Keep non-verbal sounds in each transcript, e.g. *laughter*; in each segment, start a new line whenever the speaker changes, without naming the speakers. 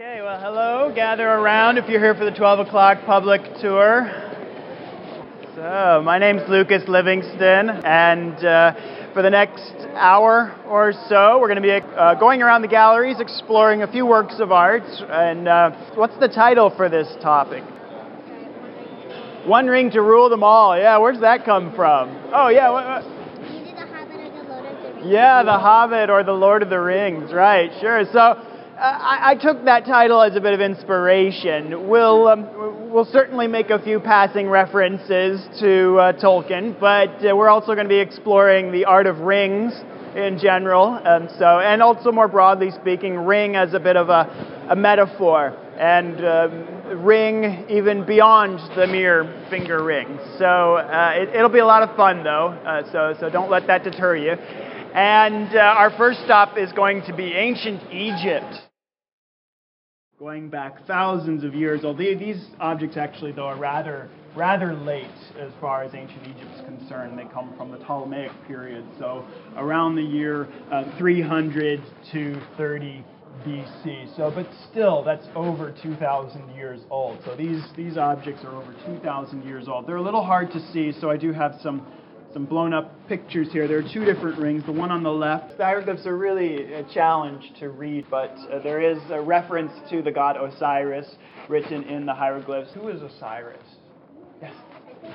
Okay, well, hello. Gather around if you're here for the 12 o'clock public tour. So, my name's Lucas Livingston, and uh, for the next hour or so, we're going to be uh, going around the galleries exploring a few works of art. And uh, what's the title for this topic? One ring to rule them all. Yeah, where's that come from? Oh, yeah. What, what? Yeah, The Hobbit or The Lord of the Rings, right, sure. So I, I, took that title as a bit of inspiration. We'll, um, we'll certainly make a few passing references to uh, Tolkien, but uh, we're also going to be exploring the art of rings in general. Um, so, and also more broadly speaking, ring as a bit of a, a metaphor and um, ring even beyond the mere finger ring. So uh, it, will be a lot of fun though. Uh, so, so don't let that deter you. And uh, our first stop is going to be ancient Egypt. Going back thousands of years Although These objects actually, though, are rather, rather late as far as ancient Egypt is concerned. They come from the Ptolemaic period, so around the year uh, 300 to 30 BC. So, but still, that's over 2,000 years old. So these, these objects are over 2,000 years old. They're a little hard to see, so I do have some some blown up pictures here. There are two different rings. The one on the left, the hieroglyphs are really a challenge to read, but uh, there is a reference to the god Osiris written in the hieroglyphs. Who is Osiris?
Yes. I think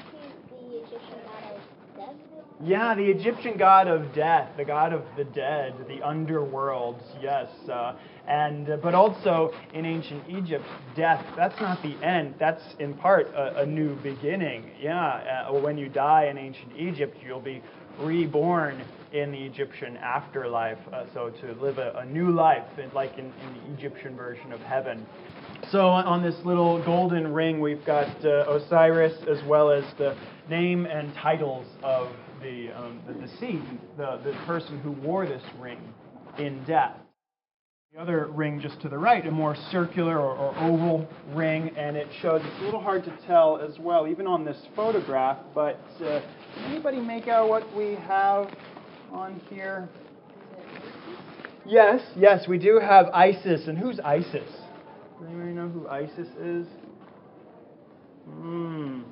he's the Egyptian god of death.
Yeah, the Egyptian god of death, the god of the dead, the underworld. Yes. Uh, and uh, but also in ancient Egypt, death that's not the end. That's in part a, a new beginning. Yeah, uh, when you die in ancient Egypt, you'll be reborn in the Egyptian afterlife. Uh, so to live a, a new life, like in, in, the Egyptian version of heaven. So on this little golden ring, we've got uh, Osiris as well as the name and titles of the um, the decedent, the the person who wore this ring in death. The other ring just to the right, a more circular or, or, oval ring, and it shows, it's a little hard to tell as well, even on this photograph, but uh, anybody make out what we have on here? Yes, yes, we do have Isis. And who's Isis? Does anybody know who Isis is? Hmm.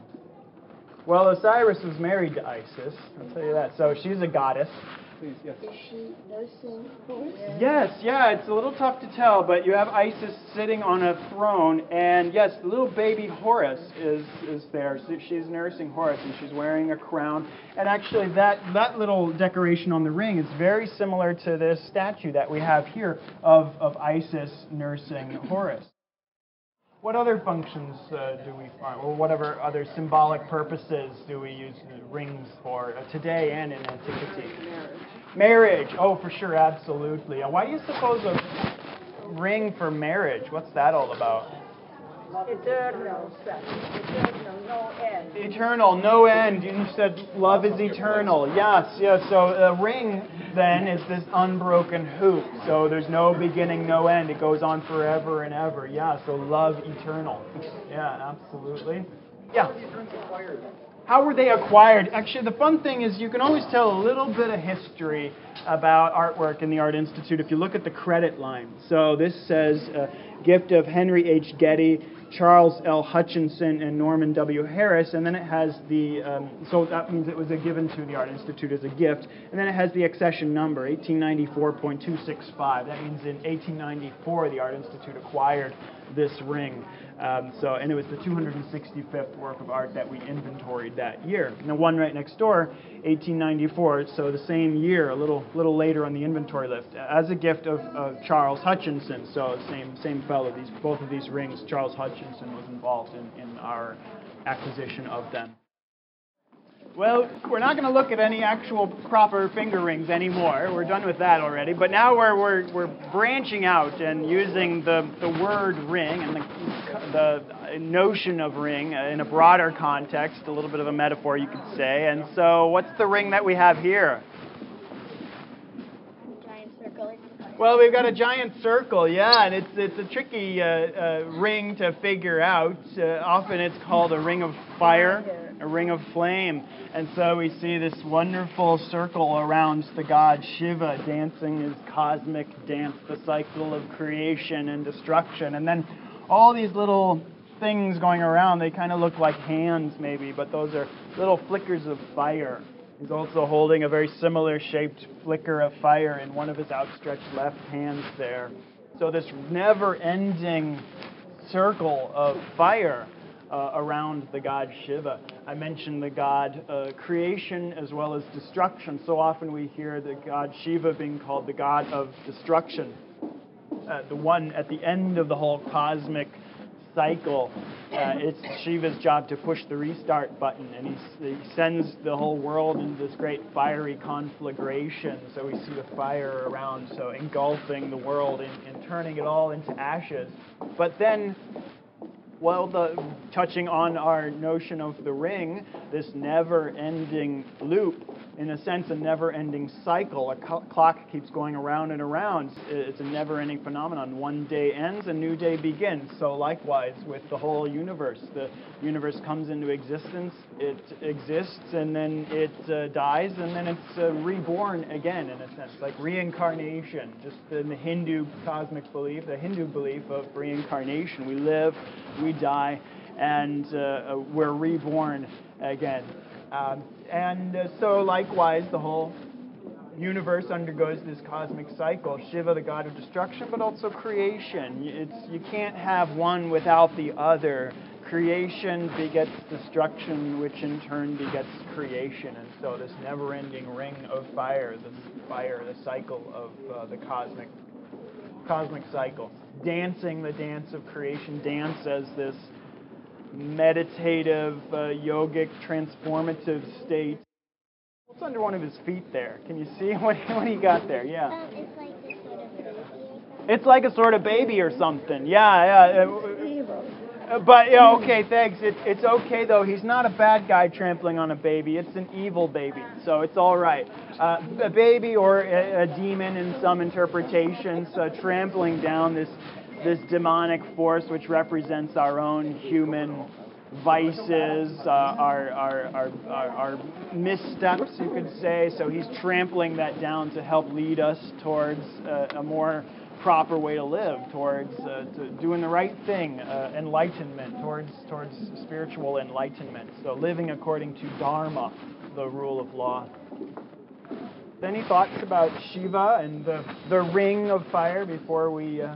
Well, Osiris was married to Isis, I'll tell you that. So she's a goddess
please. Yes. Is she nursing Horus?
Yes, yeah, it's a little tough to tell, but you have Isis sitting on a throne, and yes, the little baby Horus is, is there. So she's nursing Horus, and she's wearing a crown. And actually, that, that little decoration on the ring is very similar to this statue that we have here of, of Isis nursing Horus. What other functions uh, do we find, or whatever other symbolic purposes do we use rings for uh, today and in antiquity?
Marriage.
Marriage. Oh, for sure, absolutely. why do you suppose a ring for marriage? What's that all about?
Eternal, eternal, no end.
Eternal, no end. You said love is eternal. Yes, yes. So the ring then is this unbroken hoop. So there's no beginning, no end. It goes on forever and ever. Yeah. So love eternal. Yeah, absolutely. Yeah. How were they acquired? Actually, the fun thing is you can always tell a little bit of history about artwork in the Art Institute if you look at the credit line. So this says, uh, gift of Henry H. Getty, Charles L. Hutchinson and Norman W. Harris, and then it has the, um, so that means it was a given to the Art Institute as a gift, and then it has the accession number, 1894.265. That means in 1894 the Art Institute acquired this ring. Um, so, and it was the 265th work of art that we inventoried that year. And the one right next door, 1894, so the same year, a little little later on the inventory list, as a gift of, of Charles Hutchinson. So same same fellow. These both of these rings, Charles Hutchinson was involved in, in our acquisition of them. Well, we're not going to look at any actual proper finger rings anymore. We're done with that already. But now we're, we're, we're branching out and using the, the word ring and the, the notion of ring in a broader context, a little bit of a metaphor, you could say. And so, what's the ring that we have here?
Giant circle.
Well, we've got a giant circle, yeah, and it's it's a tricky uh, uh, ring to figure out. Uh, often it's called a ring of fire, a ring of flame, and so we see this wonderful circle around the god Shiva dancing his cosmic dance, the cycle of creation and destruction, and then all these little things going around. They kind of look like hands, maybe, but those are little flickers of fire. He's also holding a very similar shaped flicker of fire in one of his outstretched left hands there. So, this never ending circle of fire uh, around the god Shiva. I mentioned the god uh, creation as well as destruction. So often we hear the god Shiva being called the god of destruction, uh, the one at the end of the whole cosmic cycle. Uh, it's Shiva's job to push the restart button, and he sends the whole world into this great fiery conflagration. So we see the fire around, so engulfing the world and, and turning it all into ashes. But then well, the, touching on our notion of the ring, this never ending loop, in a sense, a never ending cycle. A co- clock keeps going around and around. It's a never ending phenomenon. One day ends, a new day begins. So, likewise, with the whole universe, the universe comes into existence, it exists, and then it uh, dies, and then it's uh, reborn again, in a sense, like reincarnation, just in the Hindu cosmic belief, the Hindu belief of reincarnation. We live, we die, and uh, we're reborn again. Um, and uh, so, likewise, the whole universe undergoes this cosmic cycle. Shiva, the god of destruction, but also creation. It's, you can't have one without the other. Creation begets destruction, which in turn begets creation. And so, this never ending ring of fire, this fire, the cycle of uh, the cosmic cosmic cycle. Dancing the dance of creation, dance as this meditative, uh, yogic, transformative state. What's under one of his feet there? Can you see *laughs* what, what he got there? Yeah.
Um, it's like a sort of baby or something.
It's like a sort of baby or something. Yeah, yeah. Uh, But yeah, okay, thanks. It, it's okay though. He's not a bad guy trampling on a baby. It's an evil baby, so it's all right. Uh, a baby or a, a demon in some interpretations uh, trampling down this this demonic force, which represents our own human vices, uh, our, our, our, our, missteps, you could say. So he's trampling that down to help lead us towards uh, a more proper way to live, towards uh, to doing the right thing, uh, enlightenment, towards towards spiritual enlightenment. So living according to dharma, the rule of law. Any thoughts about Shiva and the, the ring of fire before we uh,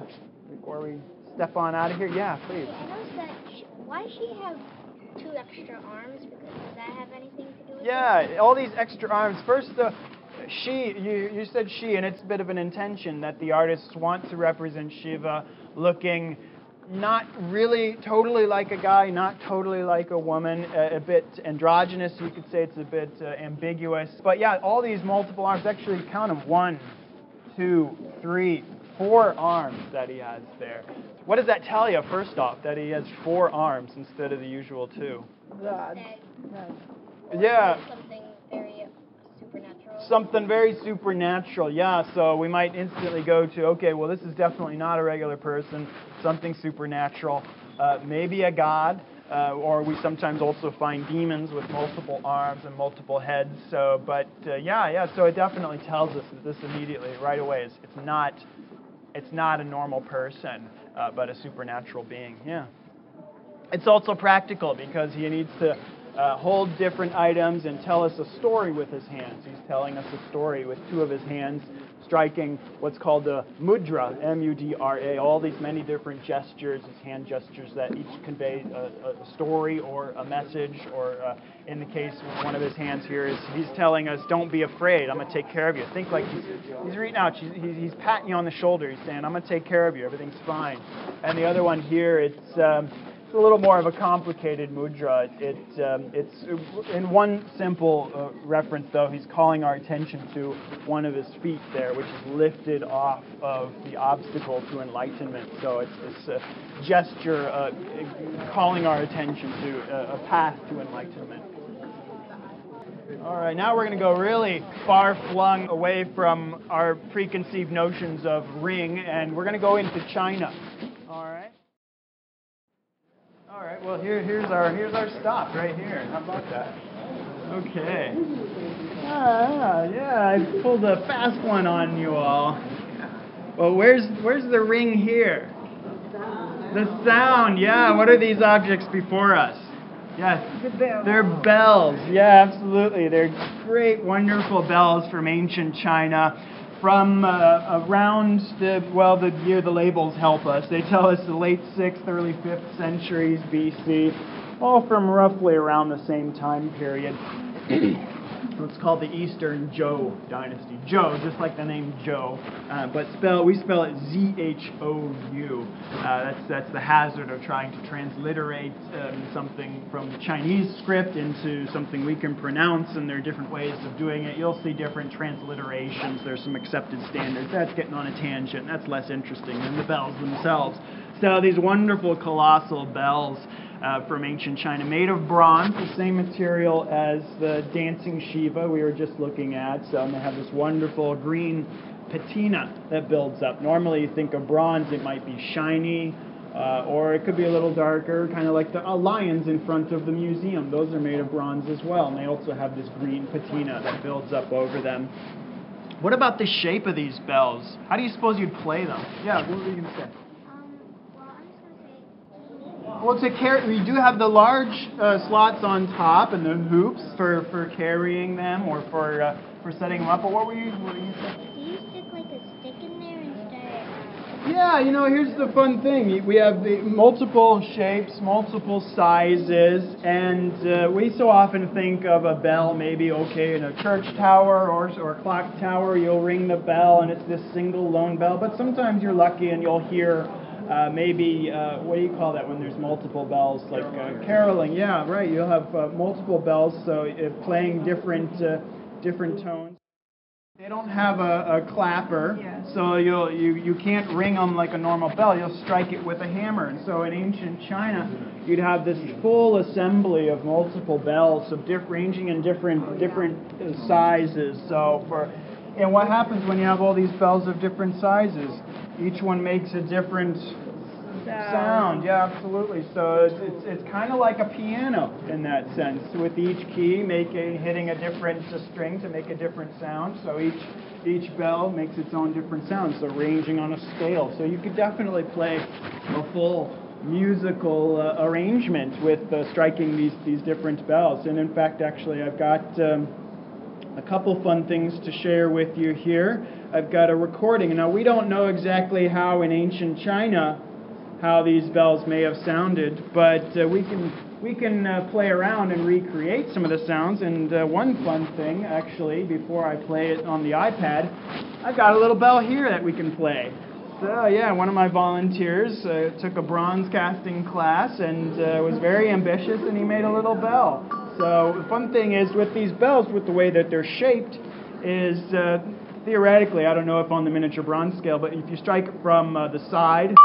before we step on out of here? Yeah, please.
I noticed that. She, why does she have two extra arms? Because does that have anything to do with it?
Yeah, all these extra arms. First, the she. You you said she, and it's a bit of an intention that the artists want to represent Shiva looking not really totally like a guy, not totally like a woman, a, a bit androgynous. You could say it's a bit uh, ambiguous. But yeah, all these multiple arms. Actually, count them: one, two, three, four arms that he has there. What does that tell you? First off, that he has four arms instead of the usual two.
God.
That
Yeah.
something very uh, supernatural.
something very supernatural. Yeah, so we might instantly go to, okay, well, this is definitely not a regular person, something supernatural, uh, maybe a god, uh, or we sometimes also find demons with multiple arms and multiple heads. So, but uh, yeah, yeah, so it definitely tells us that this immediately, right away, is it's not, it's not a normal person, uh, but a supernatural being. Yeah. It's also practical because he needs to uh, hold different items and tell us a story with his hands. He's telling us a story with two of his hands, striking what's called the mudra, M-U-D-R-A. All these many different gestures, his hand gestures that each convey a, a story or a message. Or uh, in the case of one of his hands here, is he's telling us, "Don't be afraid. I'm going to take care of you." Think like he's, he's reaching out. He's, he's, he's patting you on the shoulder. He's saying, "I'm going to take care of you. Everything's fine." And the other one here, it's um, it's a little more of a complicated mudra. It, um, it's in one simple uh, reference, though. He's calling our attention to one of his feet there, which is lifted off of the obstacle to enlightenment. So it's this uh, gesture uh, calling our attention to a, a path to enlightenment. All right, now we're going to go really far flung away from our preconceived notions of ring, and we're going to go into China. All right. Well, here, here's our here's our stop right here. How about that? Okay. Ah, yeah, I pulled a fast one on you all. Well, where's where's the ring here? The sound. Yeah. What are these objects before us? Yes. They're bells. Yeah, absolutely. They're great, wonderful bells from ancient China. From uh, around the, well, the year the labels help us. They tell us the late 6th, early 5th centuries BC, all from roughly around the same time period. It's called the Eastern Zhou dynasty. Zhou, just like the name Joe, uh, but spell we spell it Z H O U. Uh, that's that's the hazard of trying to transliterate um, something from the Chinese script into something we can pronounce, and there are different ways of doing it. You'll see different transliterations. There's some accepted standards. That's getting on a tangent. That's less interesting than the bells themselves. So these wonderful colossal bells uh, from ancient China, made of bronze, the same material as the dancing Shiva we were just looking at. So they have this wonderful green patina that builds up. Normally, you think of bronze, it might be shiny. Uh, or it could be a little darker, kind of like the uh, lions in front of the museum. Those are made of bronze as well, and they also have this green patina that builds up over them. What about the shape of these bells? How do you suppose you'd play them? Yeah, what were you going to say?
Um, well, I'm just gonna say.
Well, to carry, we do have the large uh, slots on top and the hoops for, for carrying them or for uh, for setting them up. But what were you? What were you saying?
Do you stick like a stick in there and start?
Yeah, you know, here's the fun thing. We have the multiple shapes, multiple sizes, and uh, we so often think of a bell maybe, okay, in a church tower or, or a clock tower, you'll ring the bell and it's this single lone bell, but sometimes you're lucky and you'll hear uh, maybe, uh, what do you call that when there's multiple bells, like uh, caroling? Yeah, right, you'll have uh, multiple bells, so uh, playing different, uh, different tones. They don't have a, a clapper,
Yes.
so you'll, you you can't ring them like a normal bell. You'll strike it with a hammer. And so in ancient China, you'd have this full assembly of multiple bells, of diff- ranging in different different uh, sizes. So for and what happens when you have all these bells of different sizes? Each one makes a different sound. Yeah, absolutely. So it's it's, it's kind of like a piano in that sense, with each key making hitting a different uh, string to make a different sound. So each each bell makes its own different sound. So ranging on a scale. So you could definitely play a full musical uh, arrangement with uh, striking these these different bells. And in fact, actually, I've got. Um, a couple fun things to share with you here. I've got a recording. Now, we don't know exactly how in ancient China how these bells may have sounded, but uh, we can we can uh, play around and recreate some of the sounds. And uh, one fun thing, actually, before I play it on the iPad, I've got a little bell here that we can play. So yeah, one of my volunteers uh, took a bronze casting class and uh, was very ambitious, and he made a little bell. So the fun thing is with these bells, with the way that they're shaped, is uh, theoretically, I don't know if on the miniature bronze scale, but if you strike it from uh, the side,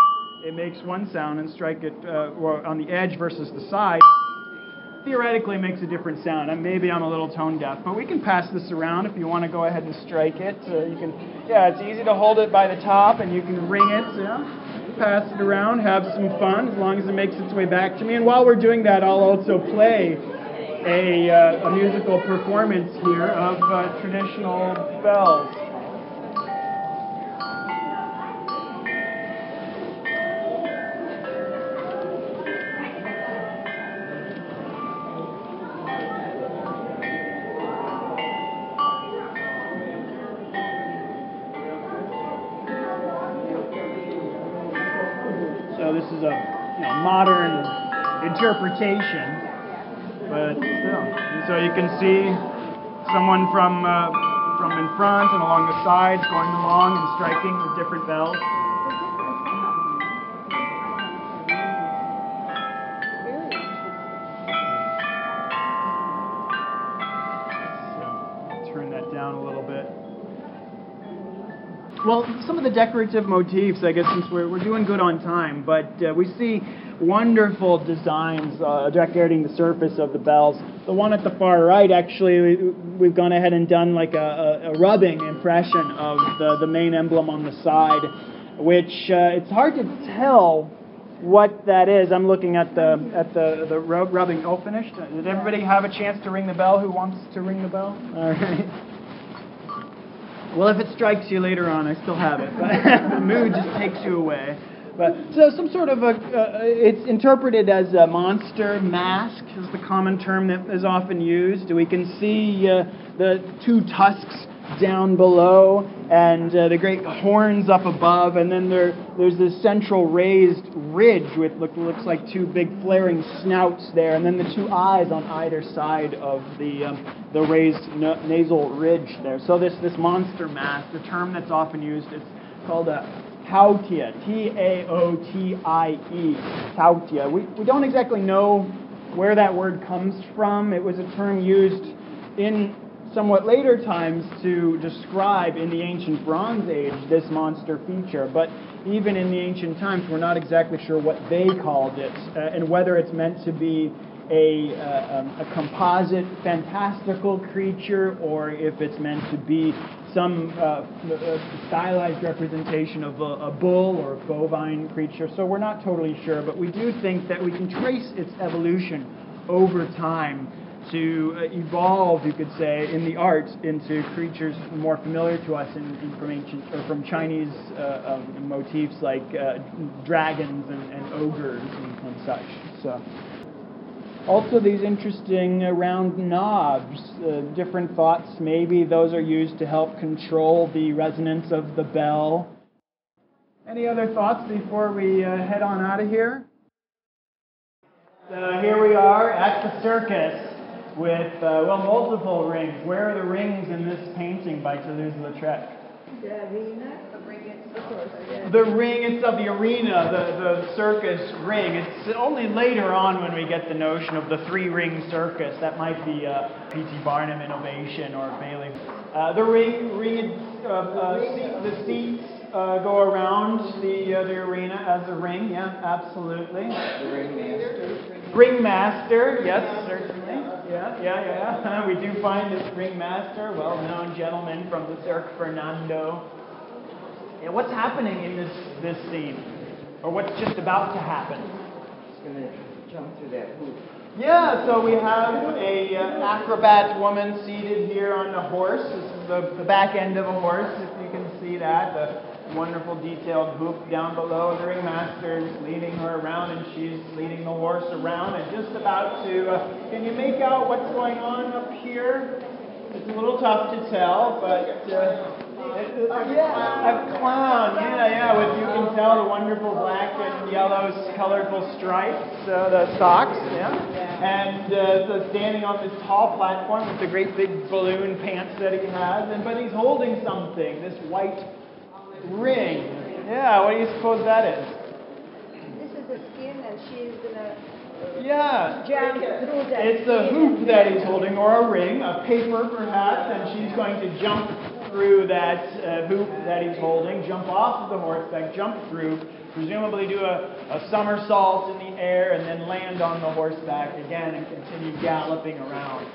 it makes one sound, and strike it uh, on the edge versus the side, theoretically makes a different sound. And maybe I'm a little tone deaf, but we can pass this around if you want to go ahead and strike it. Uh, you can, yeah, it's easy to hold it by the top, and you can ring it. Yeah. Pass it around, have some fun, as long as it makes its way back to me. And while we're doing that, I'll also play a, uh, a musical performance here of uh, traditional bells. Modern interpretation, but still. So you can see someone from uh, from in front and along the sides going along and striking the different bells. Turn that down a little bit. Well, some of the decorative motifs, I guess, since we're, we're doing good on time, but uh, we see wonderful designs uh, decorating the surface of the bells. The one at the far right, actually, we, we've gone ahead and done like a, a, a rubbing impression of the, the main emblem on the side, which uh, it's hard to tell what that is. I'm looking at the at the the rubbing. Oh, finished. Did everybody have a chance to ring the bell? Who wants to ring the bell? All right. Well, if it strikes you later on, I still have it. But *laughs* the mood just takes you away. But so some sort of a, uh, it's interpreted as a monster mask is the common term that is often used. We can see uh, the two tusks down below and uh, the great horns up above, and then there, there's this central raised ridge with look, looks like two big flaring snouts there, and then the two eyes on either side of the, um, the raised nasal ridge there. So this, this monster mask, the term that's often used, it's called a Taotie, T-A-O-T-I-E, Tautia. We, we don't exactly know where that word comes from. It was a term used in somewhat later times to describe in the ancient Bronze Age this monster feature, but even in the ancient times, we're not exactly sure what they called it uh, and whether it's meant to be a, uh, um, a composite fantastical creature or if it's meant to be some uh, stylized representation of a, a, bull or a bovine creature. So we're not totally sure, but we do think that we can trace its evolution over time to uh, evolve, you could say, in the arts into creatures more familiar to us in, in from ancient or from Chinese uh, um, motifs like uh, dragons and, and ogres and, and, such. So. Also, these interesting uh, round knobs, uh, different thoughts. Maybe those are used to help control the resonance of the bell. Any other thoughts before we uh, head on out of here? So here we are at the circus with, uh, well, multiple rings. Where are the rings in this painting by Toulouse-Lautrec?
The ring itself.
The the arena, the, the circus ring. It's only later on when we get the notion of the three ring circus. That might be a P.T. Barnum innovation or Bailey. Uh, the ring, ring uh, uh, seat, the seats uh, go around the, uh, the arena as a ring. Yeah, absolutely. The ringmaster. Ringmaster, yes, certainly. Yeah, yeah, yeah. *laughs* we do find this ringmaster, well-known gentleman from the Cirque Fernando. What's happening in this this scene, or what's just about to happen?
Just going to jump through that hoop.
Yeah, so we have a uh, acrobat woman seated here on a horse. This is the, the back end of a horse, if you can see that. The, wonderful detailed hoop down below. The ringmaster is leading her around, and she's leading the horse around and just about to. Uh, can you make out what's going on up here? It's a little tough to tell, but uh, yeah, a clown. Yeah, yeah. With you can tell the wonderful black and yellow colorful stripes, uh, the socks. Yeah, and uh, so standing on this tall platform with the great big balloon pants that he has, and but he's holding something. This white ring. Yeah, what do you suppose that is?
This is the skin, and she's gonna.
Yeah.
Jam through that.
It's a hoop that he's holding, or a ring, a paper perhaps, and she's going to jump through that uh, hoop that he's holding, jump off of the horseback, jump through, presumably do a, a somersault in the air, and then land on the horseback again and continue galloping around.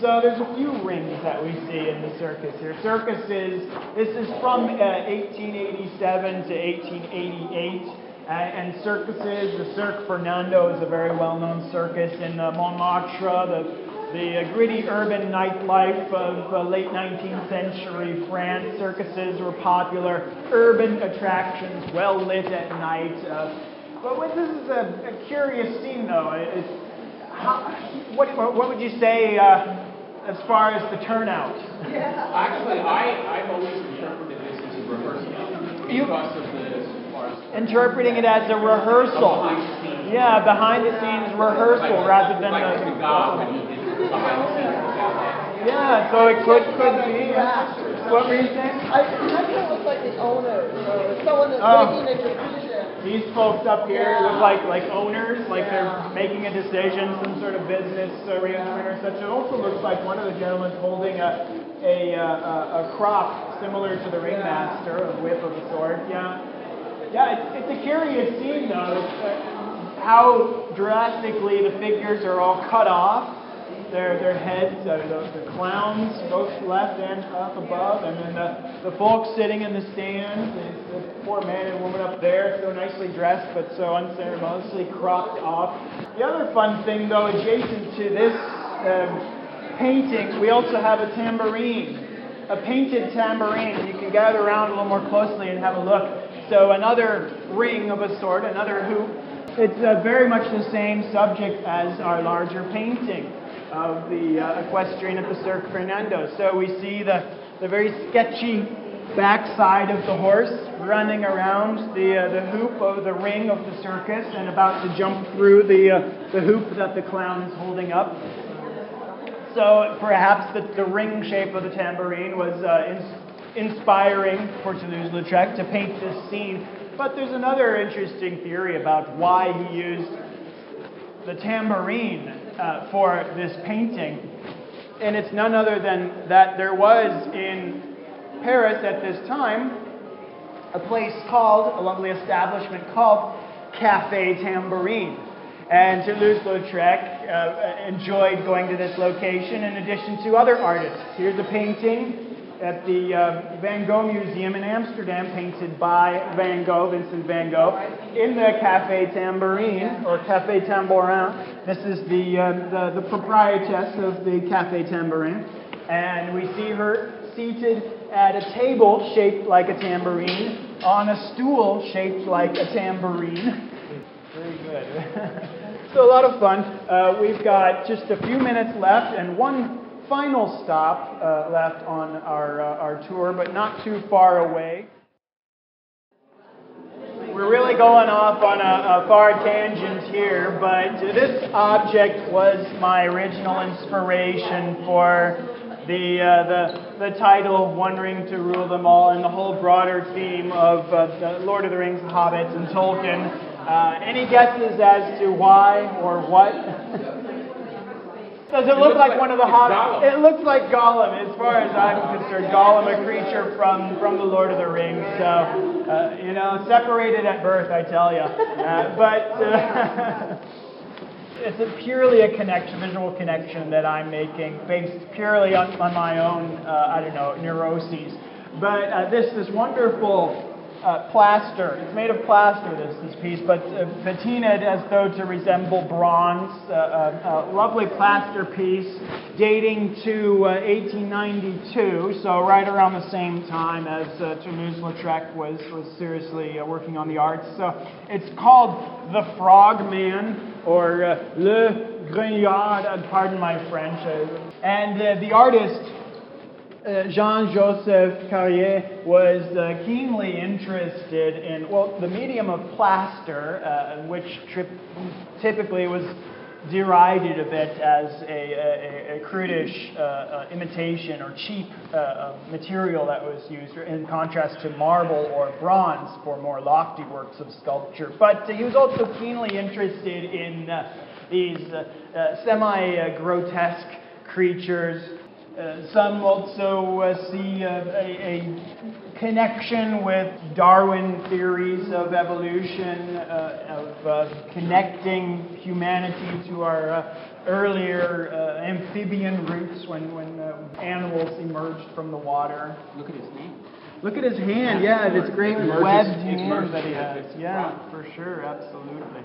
So there's a few rings that we see in the circus here. Circuses, this is from uh, 1887 to 1888. Uh, and circuses, the Cirque Fernando is a very well-known circus in uh, Montmartre, the, the uh, gritty urban nightlife of uh, late 19th century France. Circuses were popular urban attractions, well lit at night. Uh, but this is a, a, curious scene, though. It's, how, what, what would you say uh, as far as the turnout?
Yeah. Actually, I, I've always interpreted this as a rehearsal
you,
because of the
interpreting it as a rehearsal.
Behind
yeah, behind the scenes rehearsal
like,
rather than
like
a.
when he did behind the scenes.
Yeah, so it could could be. Yeah. What were you saying?
I, I feel it's like the owner, or someone that's
Oh.
making a decision.
These folks up here look like like owners, like they're making a decision, some sort of business arrangement or such. It also looks like one of the gentlemen holding a a, uh, a, a crop similar to the ringmaster, a whip of a sword. Yeah, yeah. It's, it's a curious scene though. Uh, how drastically the figures are all cut off. Their, their heads, uh, the, the clowns, both left and up above, and then the, the folks sitting in the stands, the, the poor man and woman up there, so nicely dressed but so unceremoniously cropped off. The other fun thing, though, adjacent to this um, painting, we also have a tambourine, a painted tambourine. You can gather around a little more closely and have a look. So another ring of a sort, another hoop. It's uh, very much the same subject as our larger painting of the uh, equestrian at the Cirque Fernando. So we see the, the very sketchy backside of the horse running around the, uh, the hoop of the ring of the circus and about to jump through the, uh, the hoop that the clown is holding up. So perhaps the, the ring shape of the tambourine was uh, ins- inspiring for Toulouse-Lautrec to paint this scene. But there's another interesting theory about why he used the tambourine uh, for this painting. And it's none other than that there was in Paris at this time a place called, a lovely establishment called Café Tambourine. And Toulouse-Lautrec uh, enjoyed going to this location in addition to other artists. Here's a painting at the uh, Van Gogh Museum in Amsterdam, painted by Van Gogh, Vincent Van Gogh, in the Café Tambourine, or Café Tambourin. This is the, uh, the, the proprietress of the Café Tambourin. And we see her seated at a table shaped like a tambourine, on a stool shaped like a tambourine. Very good. *laughs* so, a lot of fun. Uh, we've got just a few minutes left and one final stop uh, left on our, uh, our tour, but not too far away. We're really going off on a, a far tangent here, but this object was my original inspiration for the, uh, the, the title One Ring to Rule Them All and the whole broader theme of uh, Lord of the Rings, The Hobbits, and Tolkien. Uh, any guesses as to why or what? *laughs* Does it,
It
look like,
like-
one of the
it's
Hobbits? It looks like Gollum, as far as I'm concerned. Gollum, a creature from, from the Lord of the Rings. So, uh, you know, separated at birth, I tell you. Uh, but uh, *laughs* it's a purely a connection, visual connection that I'm making, based purely on, on my own, uh, I don't know, neuroses. But uh, this this wonderful uh, plaster. It's made of plaster, this, this piece, but uh, patinaed as though to resemble bronze. Uh, uh, a lovely plaster piece dating to uh, 1892, so right around the same time as uh, Toulouse-Lautrec was, was seriously uh, working on the arts. So it's called The Frogman, or uh, Le Grenouillard, uh, pardon my French. Uh, and uh, the artist uh, Jean-Joseph Carriès was uh, keenly interested in, well, the medium of plaster, uh, which trip, typically was derided a bit as a, a, a crudish uh, uh, imitation or cheap uh, material that was used in contrast to marble or bronze for more lofty works of sculpture. But he was also keenly interested in these uh, semi-grotesque creatures uh, some also uh, see uh, a, a connection with Darwin theories of evolution, uh, of uh, connecting humanity to our uh, earlier uh, amphibian roots when, when uh, animals emerged from the water.
Look at his name.
Look at his hand, yeah, this great webbed hand that he has. Yeah, for sure, absolutely.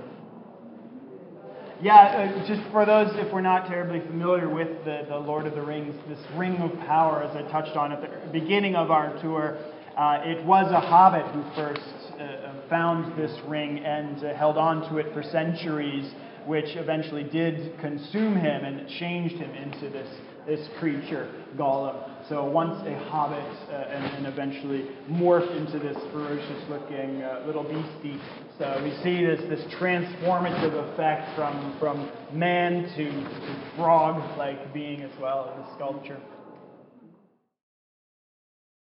Yeah, uh, just for those, if we're not terribly familiar with the, the Lord of the Rings, this Ring of Power, as I touched on at the beginning of our tour, uh, it was a hobbit who first uh, found this ring and uh, held on to it for centuries, which eventually did consume him and changed him into this, this creature, Gollum. So once a hobbit, uh, and then eventually morphed into this ferocious-looking uh, little beastie. So we see this this transformative effect from from man to, to frog-like being as well in the sculpture.